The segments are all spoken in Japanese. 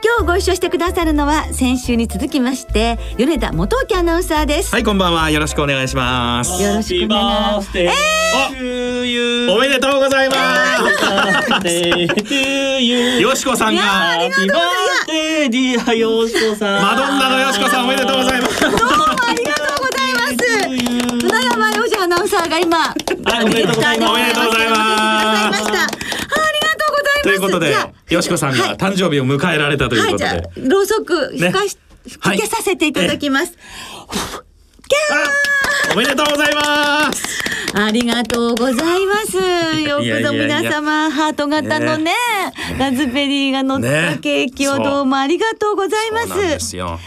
今日ご一緒してくださるのは先週に続きまして米田元木アナウンサーです。はい、こんばんは。よろしくお願いします。よろしくお願いします。えおおめでとうございます。よしこさんが。ハッピーバースデーディアよしこさん。マドンナのよしこさんおめでとうございます。どうもありがとうございます。船山洋二アナウンサーが今あおめでとうございます。おめでとうございます。ありがとうございましたありがとうございます。ということで。じゃあ、よしこさんはいが誕生日を迎えられたというはい、ことじゃあで。、ろうそく、ねふかし、吹き消させていただきます。あおめでとうございます。ありがとうございます。よくぞいやいやいや皆様、ハート型のね、ラズベリーが乗ったねケーキをどうもありがとうございま。そうなんですすよ。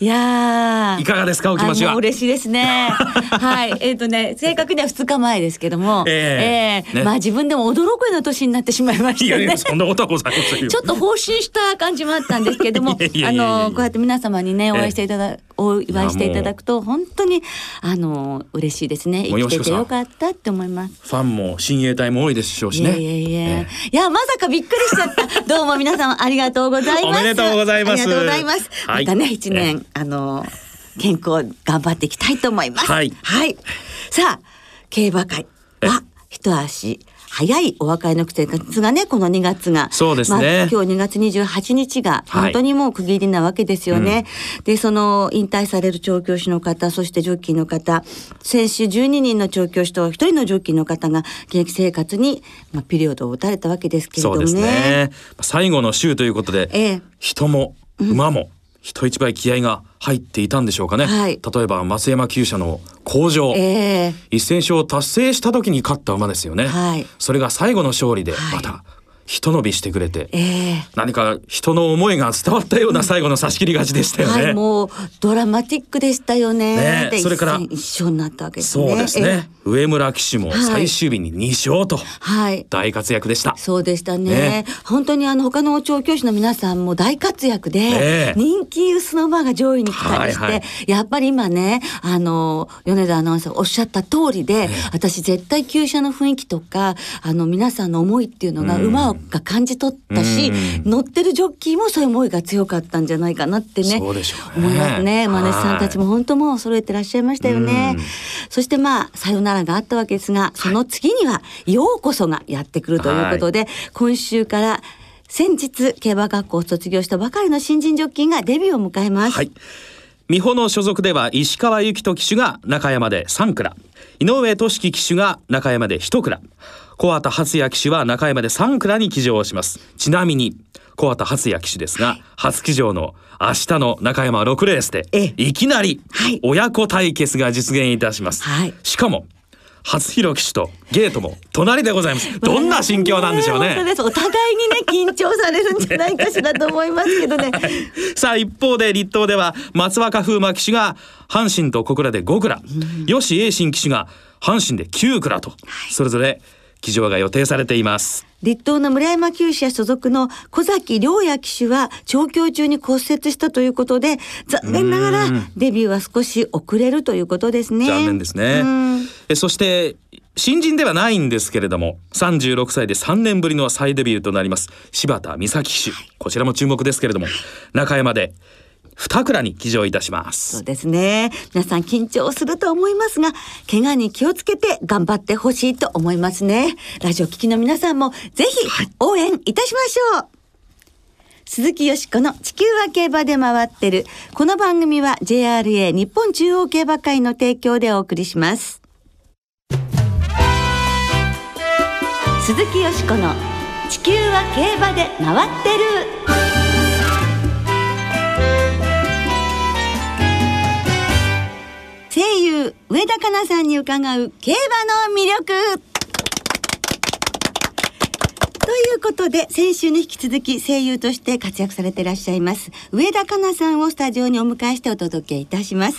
いやー。いかがですかお気持ちは？嬉しいですね。はい。えっ、とね、正確には2日前ですけども、ええええね。まあ自分でも驚くような年になってしまいまいしたね。やいや、そんなことはございませんよ。ちょっと放心した感じもあったんですけどもあのこうやって皆様にねお会いしていただお祝いしていただくと本当にあの嬉しいですね。生きててよかったって思います。ファンも親衛隊も多いでしょうしね。いやいやいや、えいやまさかびっくりしちゃった。どうも皆様ありがとうございます。おめでとうございます。ありがとうございます、はい。またね一年あの健康頑張っていきたいと思います。はい。さあ競馬界は一足早いお別れの季節がねこの2月が。そうですね。まあ、今日2月28日がはい。本当にもう区切りなわけですよね、でその引退される調教師の方そしてジョッキーの方先週12人の調教師と1人のジョッキーの方が現役生活に、まあ、ピリオドを打たれたわけですけれどもね。そうですね。最後の週ということで、ええ。人も馬も人一倍気合が入っていたんでしょうかね。はい例えば松山厩舎の工場。ええ一戦勝を達成した時に勝った馬ですよね。はいそれが最後の勝利ではいまた一伸びしてくれて、ええ何か人の思いが伝わったような最後の差し切り勝ちでしたよね。はい、もうドラマティックでしたよね。ねでそれから一緒になったわけですそね。うですね。上村騎手もはい最終日に2勝とえ。はい。大活躍でした。そうでしたねね本当にあの他の調教師の皆さんも大活躍で、ええ人気薄の馬が上位に来たりして、はいはいやっぱり今ねあの米田アナウンサーがおっしゃった通りで、私絶対厩舎の雰囲気とかあの皆さんの思いっていうのがうん馬が感じ取ったし、うん乗ってるジョッキーもそういう思いが強かったんじゃないかなってねそうでしょうね思いますね。マネスさんたちも本当もう揃えてらっしゃいましたよねうん。そしてまあさよならがあったわけですが、その次にはようこそがやってくるということで、今週から先日競馬学校を卒業したばかりの新人ジョッキーがデビューを迎えます。はい。美穂の所属では石川由紀人騎手が中山で3蔵井上俊樹騎手が中山で1蔵小畑初也騎手は中山で3蔵に騎乗をします。ちなみに小畑初也騎手ですが、初騎乗の明日の中山6レースでええ。いきなりはい。親子対決が実現いたします、はい。しかも初広騎手とゲートも隣でございます。どんな心境なんでしょうね。本当ですお互いにね緊張されるんじゃないかしらと思いますけどね。さあ一方で立東では松若風磨騎手が阪神と小倉で5蔵、吉栄新騎手が阪神で9蔵と、それぞれ騎乗が予定されています。立東の村山厩舎所属の小崎良也騎手は調教中に骨折したということで残念ながらデビューは少し遅れるということですね。残念ですねうん。えそして新人ではないんですけれども36歳で3年ぶりの再デビューとなります柴田美咲騎手こちらも注目ですけれども中山で2蔵に騎乗いたしますそうですね。皆さん緊張すると思いますが、怪我に気をつけて頑張ってほしいと思いますね。ラジオ聞きの皆さんもぜひ応援いたしましょう。鈴木よしこの地球は競馬で回ってる。この番組は JRA 日本中央競馬会の提供でお送りします。鈴木よしこの地球は競馬で回ってる。声優上田香奈さんに伺う競馬の魅力といいうことで先週に引き続き声優として活躍されていらっしゃいます上田香奈さんをスタジオにお迎えしてお届けいたします。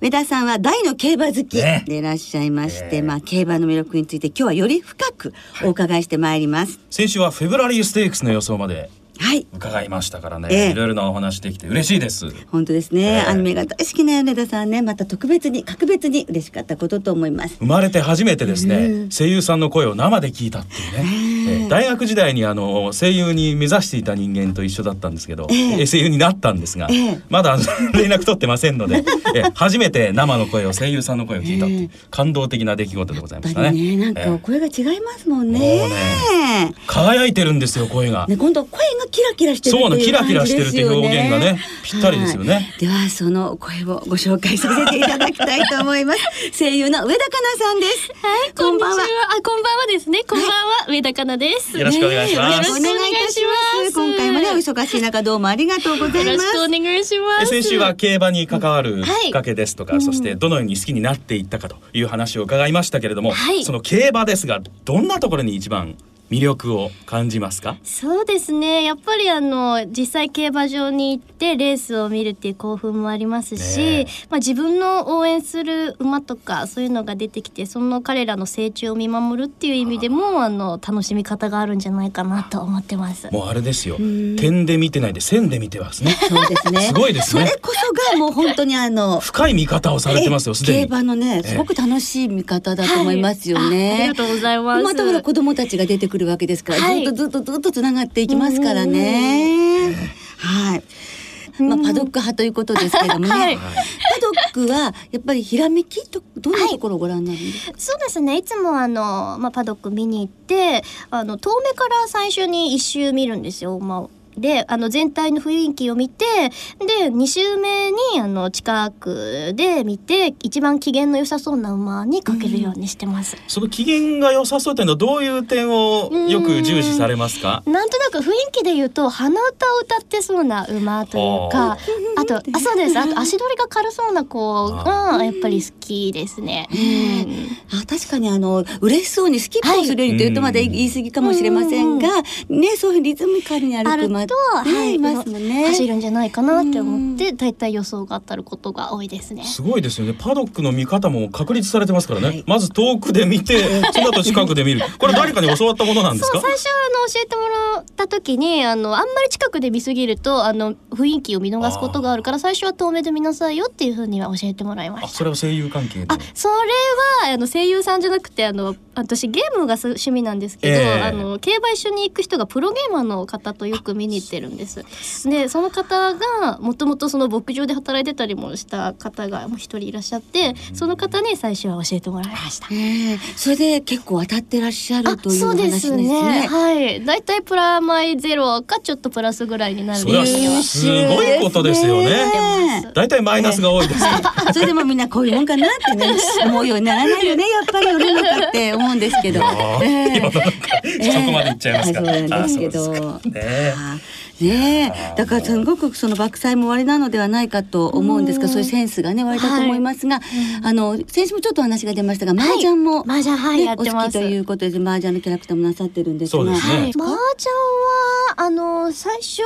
上田さんは大の競馬好きねでいらっしゃいまして、ええまあ競馬の魅力について今日はより深くお伺いしてまいります。先週はフェブラリーステークスの予想まではい。伺いましたからね、ええ。いろいろなお話できて嬉しいです。本当ですね、ええ。アニメが大好きな米田さんねまた特別に格別に嬉しかったことと思います。生まれて初めてですね、うん。声優さんの声を生で聞いたっていうね、ええ大学時代にあの声優に目指していた人間と一緒だったんですけど、えええ声優になったんですが、ええまだ 連絡取ってませんので、ええ初めて生の声を声優さんの声を聞いたっていう感動的な出来事でございましたね。ぱりねなんか声が違いますもんね。ね輝いてるんですよ声が。ね今度声がキラキラしてるそうなのキラっていう感キラしてるっていうじですよね。表現がねぴったりですよねはいではその声をご紹介させていただきたいと思います。声優の上田香奈さんです。はい、こんばんは。あ、こんばんはですね。こんばんは、上田かなです。よろしくお願いしますお願いいたします。今回もねお忙しい中どうもありがとうございますよろし。くお願いします。え先週は競馬に関わるはいきっかけですとか、そしてどのように好きになっていったかという話を伺いましたけれども、はいその競馬ですがどんなところに一番魅力を感じますか？そうですね。やっぱりあの実際競馬場に行ってレースを見るっていう興奮もありますし、ねえ。まあ自分の応援する馬とかそういうのが出てきて、その彼らの成長を見守るっていう意味でもあの楽しみ方があるんじゃないかなと思ってます。もうあれですよ。点で見てないで線で見てますね。そうですね。すごいですね。それこそがもう本当にあの深い見方をされてますよすで競に馬のねえすごく楽しい見方だと思いますよね。はい。あありがとうございます。またほら子供たちが出てくるわけですから、はいずっとずっとずっとつながっていきますからね。はい。まあパドック派ということですけどもね。はいパドックはやっぱりひらめきとどんなところをご覧になるんですか？そうですねいつもあの、まあ、パドック見に行ってあの遠目から最初に一周見るんですよ馬を。であの全体の雰囲気を見てで2周目にあの近くで見て一番機嫌の良さそうな馬にかけるようにしてます。その機嫌が良さそうというのはどういう点をよく重視されますか？なんとなく雰囲気で言うと鼻歌を歌ってそうな馬というかあ。とあそうです。あと足取りが軽そうな子がやっぱり好きですね。うん。あ確かにあの嬉しそうにスキップをするようにというとまだ言い過ぎかもしれませんが、ねそういうリズミカルに歩あるく馬と、ねはいいますね。走るんじゃないかなって思ってだいたい予想が当たることが多いですね。すごいですよね。パドックの見方も確立されてますからね、はい。まず遠くで見てその後近くで見る。これ誰かに教わったものなんですか？そう最初あの教えてもらった時にあのあんまり近くで見すぎるとあの雰囲気を見逃すことがあるから最初は遠目で見なさいよっていうふうには教えてもらいました。あそれは声優関係で。あそれはあの声優さんじゃなくてあの私ゲームがす趣味なんですけど、ええあの競馬一緒に行く人がプロゲーマーの方とよく見に行ってるんです。でその方がもともとその牧場で働いてたりもした方がもう一人いらっしゃってその方に最初は教えてもらいました。ええそれで結構当たってらっしゃるというおそうで話ですすね。ね。はい。だいたいプラマイゼロかちょっとプラスぐらいになるそれは時はすごいことですよねね大体マイナスが多いです、それでもみんなこういうもんかなってね思うようにならないよねやっぱり世の中って思うんですけど。えそこまでいっちゃいますか、はいそうなんですけど。ね。だからすごくその爆災も終わりなのではないかと思うんですが、そういうセンスがね終わりだと思いますが、あの先週もちょっとお話が出ましたが、麻雀も、麻雀はいお好きということで麻雀のキャラクターもなさってるんですが、麻雀はあの最初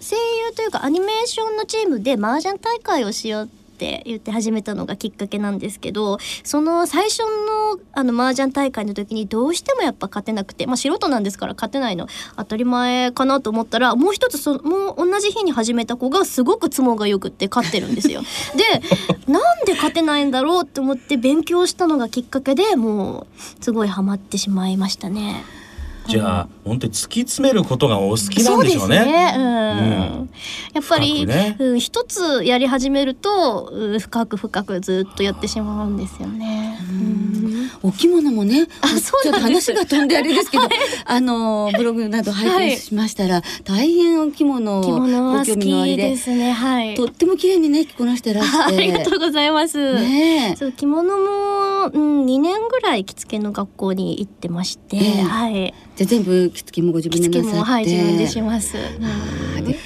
声優というかアニメーションのチームで麻雀大会をしようって言って始めたのがきっかけなんですけどその最初のあの麻雀大会の時にどうしてもやっぱ勝てなくてまあ素人なんですから勝てないの当たり前かなと思ったらもう一つそもう同じ日に始めた子がすごく都合がよくって勝ってるんですよ。でなんで勝てないんだろうって思って勉強したのがきっかけでもうすごいハマってしまいましたね。じゃあ本当に突き詰めることがお好きなんでしょうねそうですね。うん。うんやっぱり、ねうん、一つやり始めると、うん深く深くずっとやってしまうんですよね。うんお着物もねあそうちょっと話が飛んであれですけどあのブログなど拝見しましたら、大変お着物を着物は好きでですね。はい。とっても綺麗にね着こなしてらしあて。りがとうございます。ねえそう着物も、うん、2年ぐらい着付けの学校に行ってまして、ええはい。じゃあ全部着付けもご自分でなさって。はい、自分でします。あーでうん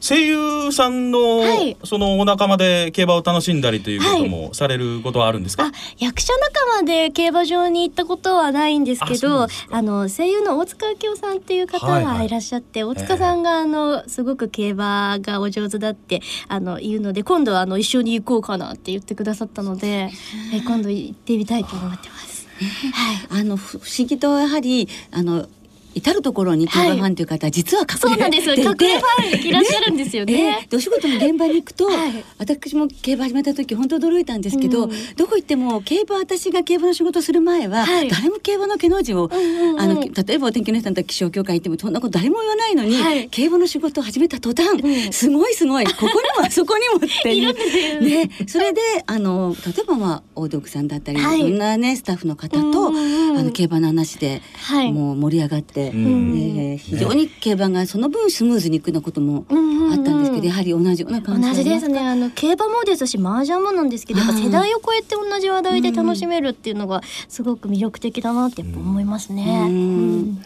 声優さんの、はい。そのお仲間で競馬を楽しんだりということもされることはあるんですか、あ役者仲間で競馬場に行ったことはないんですけどあの声優の大塚明夫さんっていう方はいはいがいらっしゃって、大塚さんがあのすごく競馬がお上手だってあの言うので今度はあの一緒に行こうかなって言ってくださったので、え今度行ってみたいと思ってます。はい。あの不不思議とやはりあの至る所に競馬ファンという方は実はそうなんですよ。隠れファンいらっしゃるんですよね。でお仕事の現場に行くと、はい。私も競馬始めた時本当驚いたんですけど、うん。どこ行っても競馬私が競馬の仕事する前は、はい。誰も競馬の毛の字を、あの例えばお天気の人だったら気象協会行ってもそんなこと誰も言わないのに、はい。競馬の仕事を始めた途端、うん。すごいすごいここにもあ そこにもっていね。ね。それであの例えばまあ大道具さんだったり、はい。い、ろんなねスタッフの方と、あの競馬の話で、はい。もう盛り上がって、ん。えー非常に競馬がその分スムーズにいくようなこともあったんですけど、やはり同じような同感じじですね。あの競馬もですし麻雀もなんですけどやっぱ世代を超えて同じ話題で楽しめるっていうのがすごく魅力的だなって思いますね。うん。うん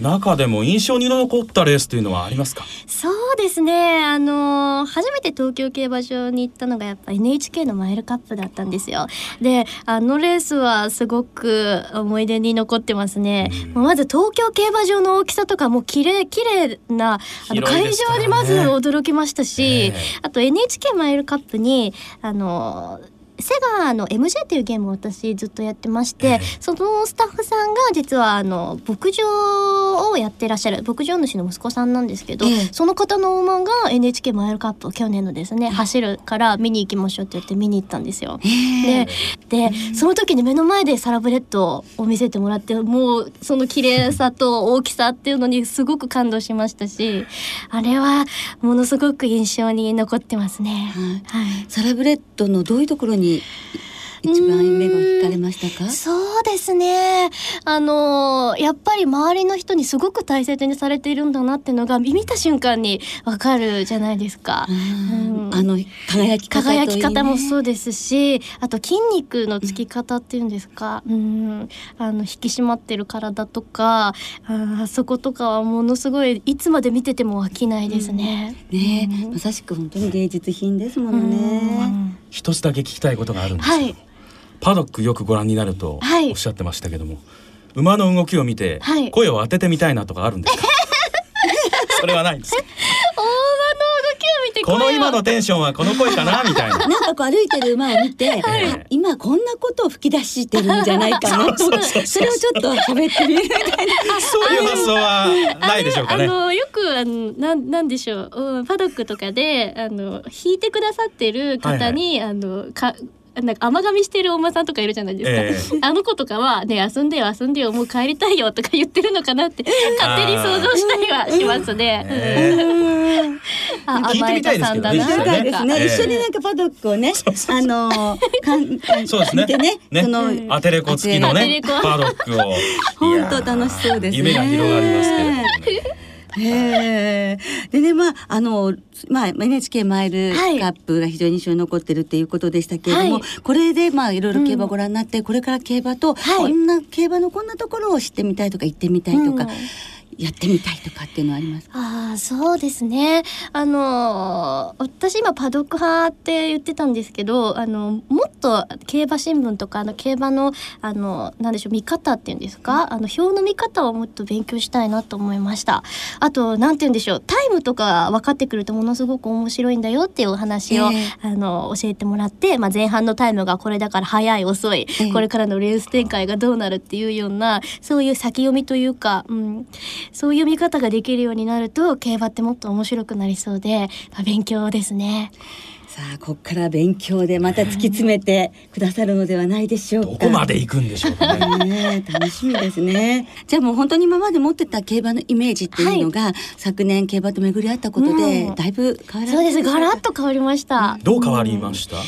中でも印象に残ったレースというのはありますか？そうですね。あの初めて東京競馬場に行ったのがやっぱ NHK のマイルカップだったんですよ。であのレースはすごく思い出に残ってますね、もうまず東京競馬場の大きさとかも綺麗綺麗なあの会場にまず驚きましたし、ええ。あと NHK マイルカップにあのセガの MJ っていうゲームを私ずっとやってまして、ええ。そのスタッフさんが実はあの牧場をやってらっしゃる牧場主の息子さんなんですけど、ええ。その方の馬が NHK マイルカップを去年のですね走るから見に行きましょうって言って見に行ったんですよ。ででその時に目の前でサラブレッドを見せてもらってもうその綺麗さと大きさっていうのにすごく感動しましたしあれはものすごく印象に残ってますね。はい。サラブレッドのどういうところに一番目が引かれましたか？そうですね。あのやっぱり周りの人にすごく大切にされているんだなっていうのが見た瞬間にわかるじゃないですか。うんうん。あの輝き方ね。輝き方もそうですしあと筋肉のつき方っていうんですか、うん、あの引き締まってる体とかああそことかはものすごいいつまで見てても飽きないですね。ね。うん。まさしく本当に芸術品ですもうん。のね。一つだけ聞きたいことがあるんですはい。パドックよくご覧になるとはい。おっしゃってましたけども、馬の動きを見てはい。声を当ててみたいなとかあるんですか？それはないんですか大場の動きを見てこの今のテンションはこの声かなみたいな。なんかこう歩いてる馬を見て、あ今こんなことを吹き出してるんじゃないかな。とそれをちょっと喋ってみるみたいな。そういう発想はないでしょうかね。あのよくあのなんなんでしょう、うん、パドックとかであの引いてくださってる方に、あのかなんか甘噛みしてるお馬さんとかいるじゃないですか、えあの子とかはね遊んでよ遊んでよもう帰りたいよとか言ってるのかなって 勝手に想像したりはしますね。えうんあ甘えたさんだなみたいですね、ええ一緒になんかパドックをね、あのかんそうですね。ね、ね。そのアテレコ付きのねパドックを。本当楽しそうですね。夢が広がりますけれどもねでね、まあ、あの、まあ、NHK マイルカはい。ップが非常に印象に残ってるっていうことでしたけれども、はい。これで、まあ、いろいろ競馬をご覧になって、これから競馬と、はい。こんな競馬のこんなところを知ってみたいとか、行ってみたいとか、うんやってみたいとかっていうのはありますか？ああそうですね。あのー私今パドック派って言ってたんですけどあのもっと競馬新聞とかあの競馬のあのなんでしょう見方っていうんですか？あの表の見方をもっと勉強したいなと思いました。あとなんて言うんでしょう。タイムとか分かってくるとものすごく面白いんだよっていうお話を、ええ。あの教えてもらって、まあ、前半のタイムがこれだから早い遅い、ええ。これからのレース展開がどうなるっていうようなそういう先読みというか、うん、そういう見方ができるようになると競馬ってもっと面白くなりそうで、まあ、勉強ですね。さあ、ここから勉強でまた突き詰めてくださるのではないでしょうか。どこまで行くんでしょうかね。ねえ楽しみですね。じゃあもう本当に今まで持ってた競馬のイメージっていうのが、昨年競馬と巡り合ったことで、うん。だいぶ変わらそうです。ガラッと。と変わりました。どう変わりました？う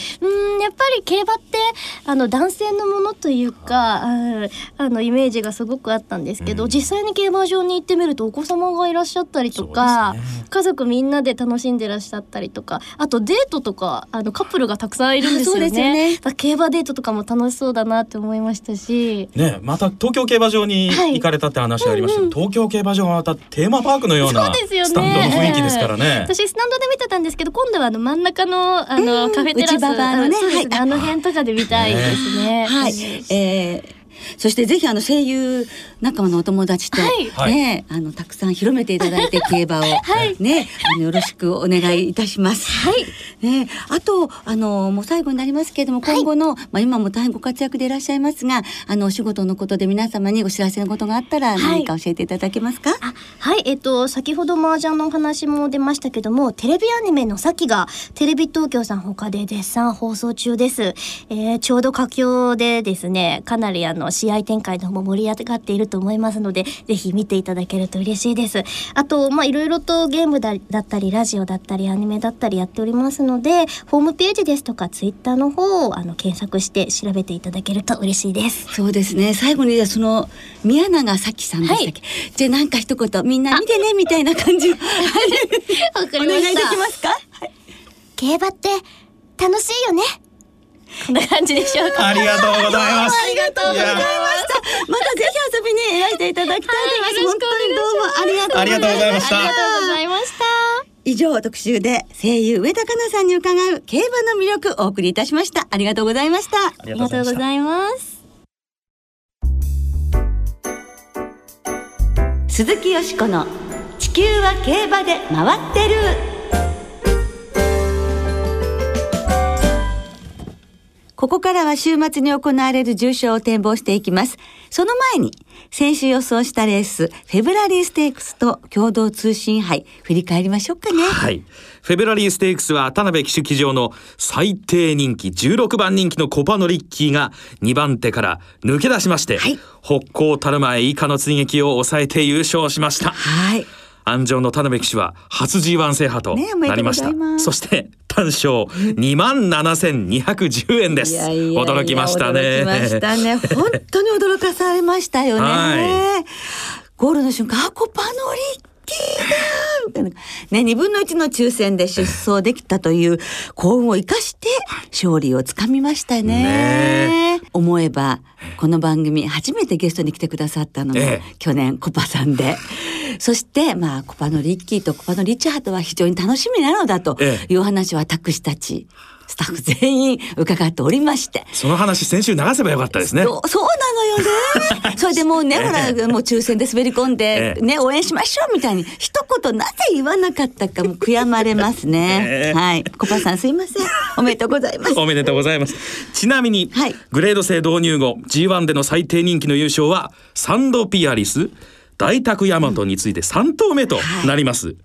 んやっぱり競馬ってあの男性のものというかうんあのイメージがすごくあったんですけど、うん。実際に競馬場に行ってみるとお子様がいらっしゃったりとか、ね。家族みんなで楽しんでらっしゃったりとかあとデートととかあのカップルがたくさんいるんですよね。あそうですよね。競馬デートとかも楽しそうだなって思いましたし。ねまた東京競馬場にはい。行かれたって話がありましたけど、東京競馬場がまたテーマパークのようなそうですよね。スタンドの雰囲気ですからね。私スタンドで見てたんですけど今度はあの真ん。中のあのカフェテラスのね。ね、はい。あの辺とかで見たいですね。はい、えーそしてぜひあの声優仲間のお友達と、はい。ねあのたくさん広めていただいて 競馬を、ねあのよろしくお願いいたします。はい。ねあとあのもう最後になりますけれども今後の、まあ今も大変ご活躍でいらっしゃいますがあのお仕事のことで皆様にお知らせのことがあったらはい。何か教えていただけますか？あはい、えっと、先ほど麻雀のお話も出ましたけども、テレビアニメの先が、テレビ東京さん他で絶賛放送中です。えーちょうど佳境でですね、かなりあの、試合展開の方も盛り上がっていると思いますので、ぜひ見ていただけると嬉しいです。あと、まあ、いろいろとゲームだだったり、ラジオだったり、アニメだったりやっておりますので、ホームページですとか、ツイッターの方をあの検索して調べていただけると嬉しいです。そうですね最後にその宮永咲さんでしたっけ、じゃあなんか一言みんな見てねみたいな感じをわかお願いできますか？競馬って楽しいよね。こんな感じでしょうか。ありがとうございます。ありがとうございます。またぜひ遊びにいらしていただきたいと思います。本当にどうもありがとうございました。ありがとうございましたありがとうございました。以上特集で声優上田香奈さんに伺う競馬の魅力お送りいたしました。ありがとうございました。あありがとうございます。鈴木よしこの地球は競馬で回ってる。ここからは週末に行われる重賞を展望していきます。その前に、先週予想したレース、フェブラリーステークスと共同通信杯、振り返りましょうかね。はい。フェブラリーステークスは田辺騎手騎乗の最低人気16番人気のコパノリッキーが2番手から抜け出しまして、はい北高たる前以下の追撃を抑えて優勝しました。はい。安城の田辺騎手は初 G1 制覇となりました。ざいますそして単勝2万7210円です。驚きましたね。驚きましたね。本当に驚かされましたよね。はゴールの瞬間、あ、コパノリみたいな。ね、二分の一の抽選で出走できたという幸運を生かして勝利をつかみましたね。ね思えば、この番組初めてゲストに来てくださったのが、ええ去年コパさんで。そして、まあ、コパのリッキーとコパのリチャードは非常に楽しみなのだとえいう話を私たち、スタッフ全員伺っておりまして。その話先週流せばよかったですね。そうそうなのよね。それでもうね、ほら、もう抽選で滑り込んで、ええね、応援しましょうみたいに、一言なぜ言わなかったかも悔やまれますね。ええはい。コパさんすいません。おめでとうございます。おめでとうございます。ちなみに、はいグレード制導入後 G1 での最低人気の優勝はサンドピアリス大沢ヤマトについて3頭目となります、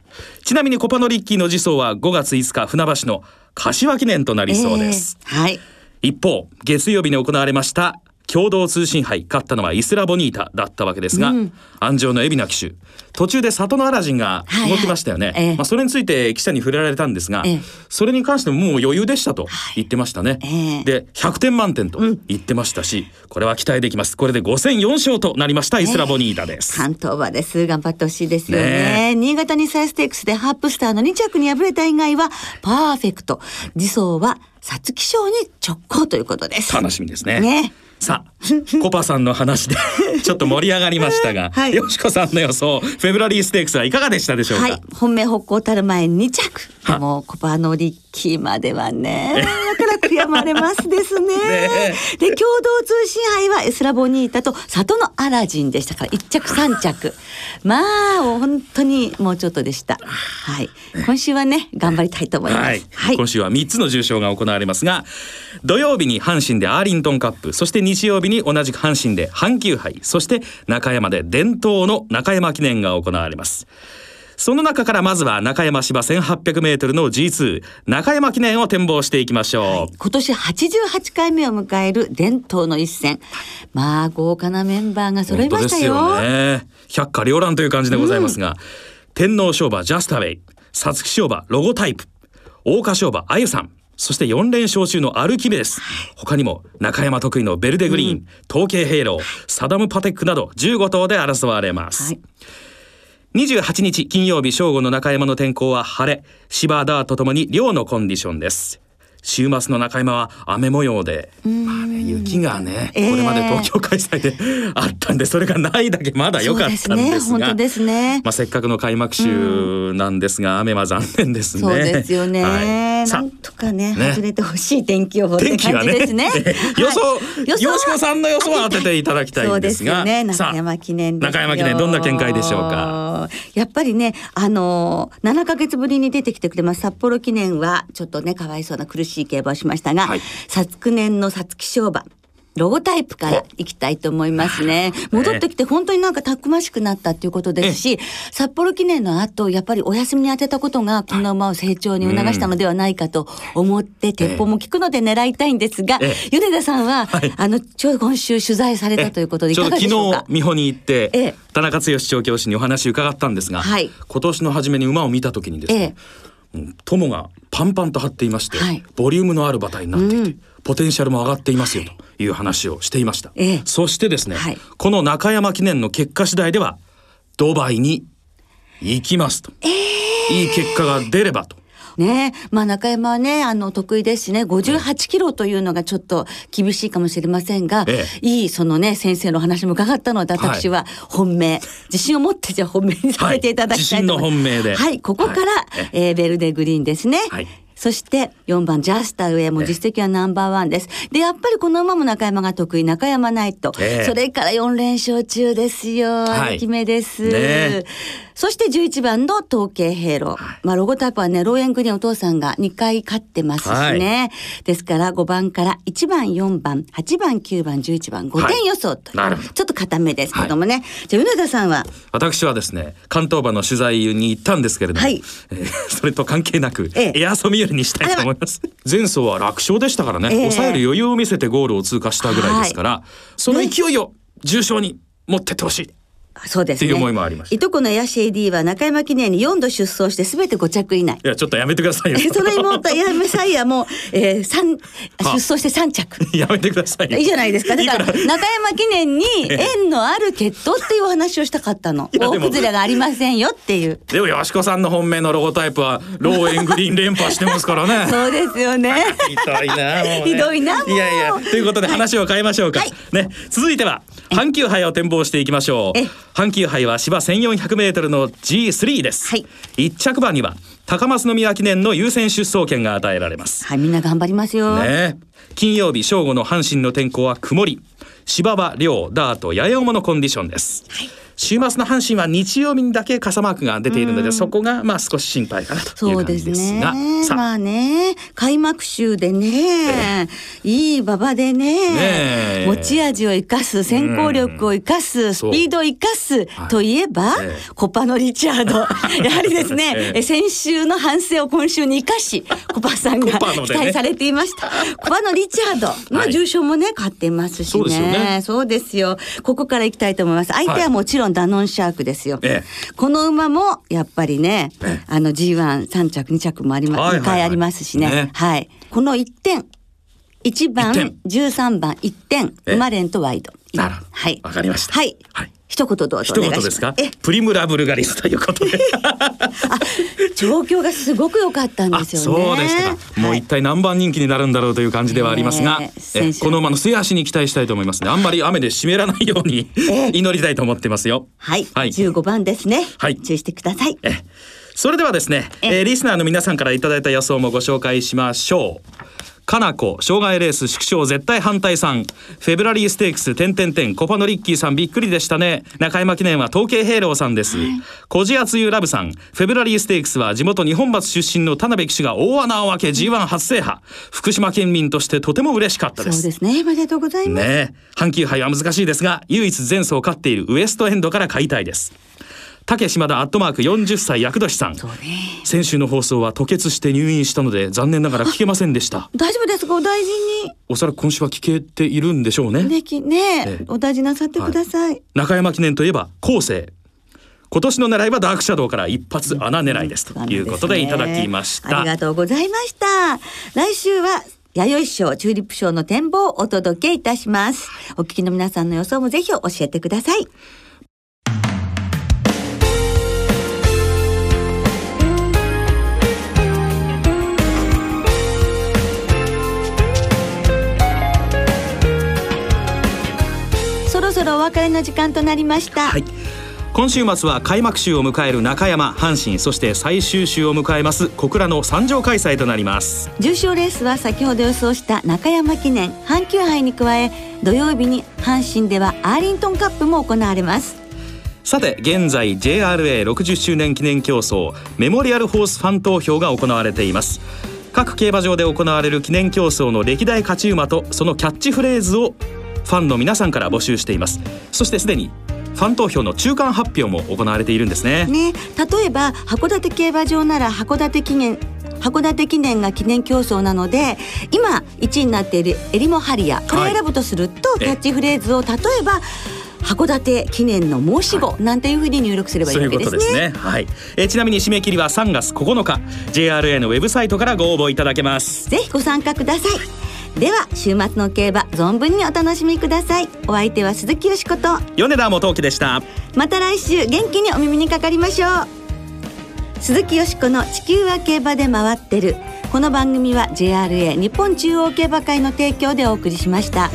ちなみにコパノリッキーの次走は5月5日船橋の柏記念となりそうです、ええ。はい。一方月曜日に行われました共同通信杯勝ったのはイスラボニータだったわけですが、安城の海老名騎手。途中で里のアラジンが動きましたよね、はいはいええ。まあ、それについて記者に触れられたんですが、ええ。それに関してももう余裕でしたと言ってましたね、ええ。で100点満点と言ってましたし、これは期待できます。これで5戦4勝となりましたイスラボニータです、関東馬です。頑張ってほしいですよね。ね新潟にサイステークスでハップスターの2着に敗れた以外はパーフェクト。次走は皐月賞に直行ということです。楽しみですね。ねさあ。コパさんの話で ちょっと盛り上がりましたが、はいよしこさんの予想フェブラリーステークスはいかがでしたでしょうか、はい、本命北高たる前2着。はもうコパノリッキーまではね、だから悔やまれますですね。ねで、共同通信杯はエスラボニータと里のアラジンでしたから、1着3着。まあ、本当にもうちょっとでした。はい。今週はね、頑張りたいと思います。はい、はい。今週は3つの重賞が行われますが土曜日に阪神でアーリントンカップそして日曜日に同じく阪神で阪急杯そして中山で伝統の中山記念が行われます。その中からまずは中山芝 1800m の G2 中山記念を展望していきましょう、今年88回目を迎える伝統の一戦。まあ、豪華なメンバーが揃いましたよ。よね。百花繚乱という感じでございますが、天皇賞馬ジャスタウェイ皐月賞馬ロゴタイプ桜花賞馬あゆさんそして4連勝中のアルキメデス。他にも中山得意のベルデグリーン、統計ヘイローサダムパテックなど15頭で争われます、はい。28日金曜日正午の中山の天候は晴れ。芝ダーとともに涼のコンディションです週末の中山は雨模様で、まあね、雪がね、ええ。これまで東京開催で あったんでそれがないだけまだ良かったんですが。ね。本当ですね。まあ、せっかくの開幕週なんですが、雨は残念ですね。そうですよね、はい。さなんとかねね。外れてほしい天気予報って感じですね。予想、はい。さんの予想は当てていただきたいんですが。すよね。中山記念中山記念どんな見解でしょうか？やっぱりねあのー、7ヶ月ぶりに出てきてくれます。札幌記念はちょっとねかわいそうな苦しい競馬をしましたが、はい。昨年の皐月賞馬ロゴタイプからいきたいと思いますね。戻ってきて本当になんかたくましくなったっていうことですし、札幌記念の後、やっぱりお休みに当てたことがこの馬を成長に促したのではないかと思って、鉄砲も効くので狙いたいんですが、え米田さんは、あの、ちょうど今週取材されたということでいかがでしょうか？昨日美穂に行って、ええ田中剛調教師にお話伺ったんですが、はい。今年の初めに馬を見た時にですね、うん友がパンパンと張っていまして、はい。ボリュームのある馬体になっていて、ポテンシャルも上がっていますよという話をしていました、ええ。そしてですね、はい。この中山記念の結果次第ではドバイに行きますと、いい結果が出ればと。ねまあ中山はね、あの得意ですしね、58キロというのがちょっと厳しいかもしれませんが、えいいそのね、先生のお話も伺ったので、私は本命、自信を持ってじゃあ本命にさせていただきたいと思います。はい。自信の本命で。はい、ここから、はいえーベルデグリーンですね。はいそして4番ジャスタウェイも実績はナンバーワンです。で、やっぱりこの馬も中山が得意、ナカヤマナイト。ええそれから4連勝中ですよ。はい大きめです。ねえそして11番のトウケイヘイロー。まあ、ロゴタイプはね、ローエングリーンお父さんが2回勝ってますしね。ですから5番から1番、4番、8番、9番、11番、5点予想という、ちょっと固めですけどもね。じゃあ、米田さんは、私はですね関東馬の取材に行ったんですけれども、はい。えーそれと関係なく、ええ。エアソミよりにしたいと思います。前走は楽勝でしたからね、ええ。抑える余裕を見せてゴールを通過したぐらいですから、その勢いを重賞に持ってってほしい、そうですね。っていう思いもありました。いとこのヤシェイ D は中山記念に4度出走して全て5着以内。い。やちょっとやめてくださいよ。えその妹、ヤメサイヤも、えー、三出あ。走して3着。やめてくださいよ。いいじゃないですか。だから、中山記念に 縁のある決闘っていうお話をしたかったの。大崩れがありませんよっていう。でもよしこさんの本命のロゴタイプはローエングリーン連覇してますからね。そうですよね。ひどいなもうね。ひどいなもう。いやいや。ということで話を変えましょうか、はい。ね続いては阪急杯を展望していきましょう。え阪急杯は芝 1400m の G3 です、はい。一着馬には高松宮記念の優先出走権が与えられます。はい、みんな頑張りますよ。ね。金曜日正午の阪神の天候は曇り。芝は涼ダートやや重のコンディションです、週末の阪神は日曜日にだけ傘マークが出ているので、そこがまあ少し心配かなというそうで感じですすがね。まあね、開幕週でね、いい馬場でね、ねえ。持ち味を生かす、先行力を生かす、スそう。ピードを生かすといえば、ええ。コパのリチャード。やはりですね、えええ先週の反省を今週に生かし、コパさんがね。期待されていました。コパのリチャードの重賞もね、勝ってますしそうですよね。ね。そうですよ。ここから行きたいと思います。相手はもちろんダノンシャークですよ。えこの馬もやっぱりね、ええ。あの G13 着2着もあります、はいはいはい。2回ありますしね。ね。はい。この1点1番一点。13番1点ええ。馬連とワイド。なるほど。はい。わかりました。はい、はい一言どうぞ一言ですか？え？プリムラブルガリスということで。状況がすごく良かったんあですよね。そうでしたか、もうはい一体何番人気になるんだろうという感じではありますが、ねええ先生この馬の末足に期待したいと思いますね。あんまり雨で湿らないようにええ。祈りたいと思ってますよ。はい、はい。15番ですね、はい。注意してください。えそれではですね、え。えーリスナーの皆さんからいただいた予想もご紹介しましょう。かなこ障害レース縮小絶対反対さん。フェブラリーステークス点点点コパのリッキーさんびっくりでしたね。中山記念は統計ヘイローさんです、小地厚ゆラブさん。フェブラリーステークスは地元日本松出身の田辺騎手が大穴を開け G1 初制覇福島県民としてとても嬉しかったです。そうですね。おめでとうございます、ねえ。阪急杯は難しいですが唯一前走勝っているウエストエンドから買いたいです竹島田アットマーク40歳厄年さん。ね。先週の放送は吐血して入院したので残念ながら聞けませんでした。大丈夫ですか？お大事おそらく今週は聞けているんでしょうね。にねきね。ええ。お大事なさってください、中山記念といえば後世。今年の狙いはダークシャドウから一発穴狙いです。ということでいただきました。ありがとうございました。来週は弥生賞チューリップ賞の展望をお届けいたします。お聞きの皆さんの予想もぜひ教えてください。別れの時間となりました、はい。今週末は開幕週を迎える中山阪神そして最終週を迎えます小倉の三条開催となります。重賞レースは先ほど予想した中山記念阪急杯に加え土曜日に阪神ではアーリントンカップも行われます。さて現在 JRA60 周年記念競争メモリアルホースファン投票が行われています。各競馬場で行われる記念競争の歴代勝ち馬とそのキャッチフレーズをファンの皆さんから募集していますそしてすでにファン投票の中間発表も行われているんですねね例えば函館競馬場なら函館記念函館記念が記念競争なので今1位になっているエリモハリアこれを選ぶとすると、キャッチフレーズを例えば函館記念の申し子なんていうふうに入力すればいいわけですね。ことですね。はい。えーちなみに締め切りは3月9日、JRA のウェブサイトからご応募いただけます。ぜひご参加ください。では週末の競馬存分にお楽しみください。お相手は鈴木よしこと。米田元樹でした。また来週元気にお耳にかかりましょう鈴木よしこの地球は競馬で回ってるこの番組は JRA 日本中央競馬会の提供でお送りしました。